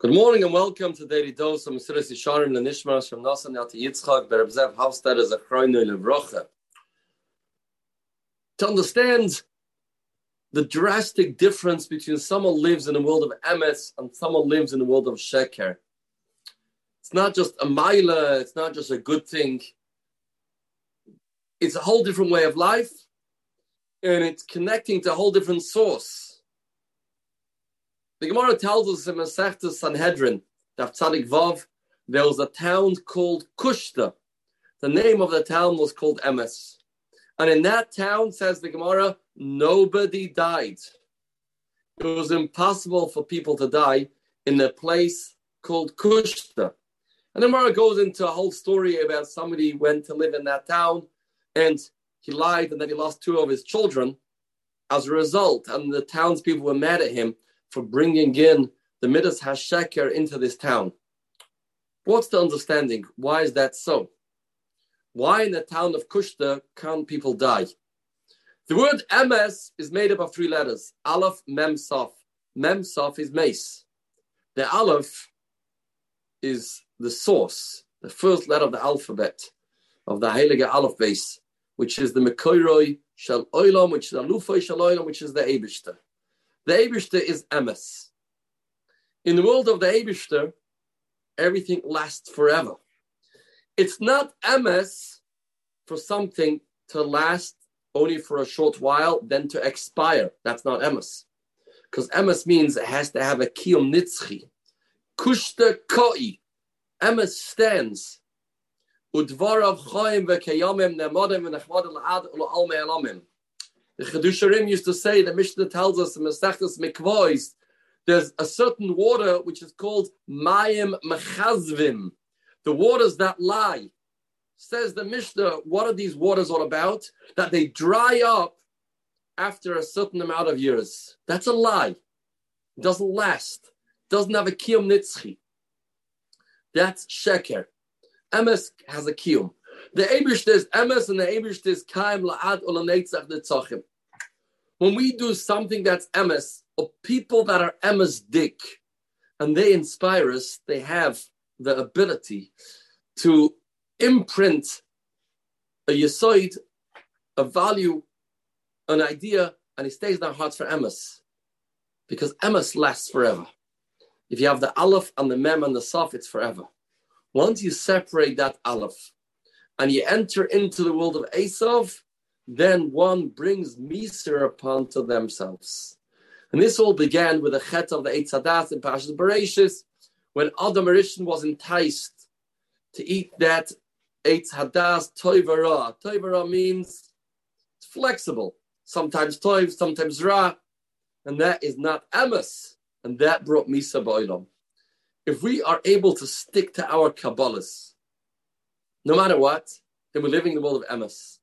Good morning and welcome to Daily Dose of Mesilas Yesharim Lenishmas from Nasan Yati Yitzchak Berabzev Hafstad as a Levrocha. To understand the drastic difference between someone lives in the world of Emes and someone lives in the world of Sheker. It's not just a mila, it's not just a good thing. It's a whole different way of life and it's connecting to a whole different source. The Gemara tells us in Masechta Sanhedrin, Daf Tzadik Vav, there was a town called Kushta. The name of the town was called Emes. And in that town, says the Gemara, nobody died. It was impossible for people to die in a place called Kushta. And the Gemara goes into a whole story about somebody went to live in that town and he lied and then he lost two of his children as a result. And the townspeople were mad at him for bringing in the Midas Hasheker into this town. What's the understanding? Why is that so? Why in the town of Kushta can't people die? The word Emes is made up of three letters. Aleph, Mem, Sof. Mem, Sof is mace. The Aleph is the source, the first letter of the alphabet of the Heilige Aleph Beis, which is the Mekoiroi Shal Oilam, which is the Alufoi Shal Oilam, which is the Ebishter. The Abishter is Emes. In the world of the Abishter, everything lasts forever. It's not Emes for something to last only for a short while, then to expire. That's not Emes. Because Emes means it has to have a Kiyom Nitzchi. Kushta Koi. Emes stands. Udvarav Chaim v'kayamim nemodim v'nechmad u'l'al me'alamim. The Chidushei HaRim used to say, the Mishnah tells us in Mesechus Mikvois, there's a certain water which is called Mayim Mechazvim, the waters that lie. Says the Mishnah, what are these waters all about? That they dry up after a certain amount of years. That's a lie. It doesn't last. It doesn't have a kiyum nitzchi. That's sheker. Emes has a kiyum. The Abish is emes and the Abish is kaim la'ad ulanetzach netzachim. When we do something that's emes, or people that are emes dick, and they inspire us, they have the ability to imprint a yesoid, a value, an idea, and it stays in our hearts for emes. Because emes lasts forever. If you have the aleph and the mem and the saf, it's forever. Once you separate that aleph and you enter into the world of Esav, then one brings Miser upon to themselves. And this all began with the chet of the Eitz Hadas in Pashas Bereshis, when Adam Arishan was enticed to eat that Eitz Hadas Toivara. Toivara means it's flexible, sometimes Toiv, sometimes Ra, and that is not Emes, and that brought Misa Boilam. If we are able to stick to our Kabbalahs, no matter what, then we're living in the world of Emes.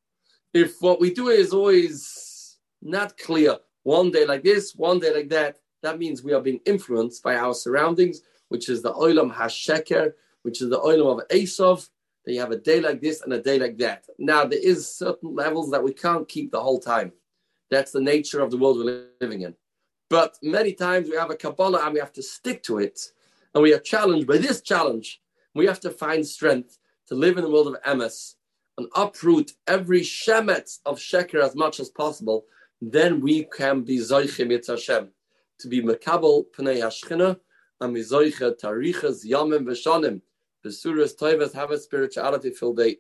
If what we do is always not clear, one day like this, one day like that, that means we are being influenced by our surroundings, which is the Olam HaSheker, which is the Olam of Esav, that you have a day like this and a day like that. Now, there is certain levels that we can't keep the whole time. That's the nature of the world we're living in. But many times we have a Kabbalah and we have to stick to it. And we are challenged by this challenge. We have to find strength to live in the world of Emes and uproot every shemet of sheker as much as possible, then we can be zoiche mit Hashem to be mekabel pnei hashchina and mizoiche tariches yamim v'shanim. Besuras toivas have a spirituality filled day.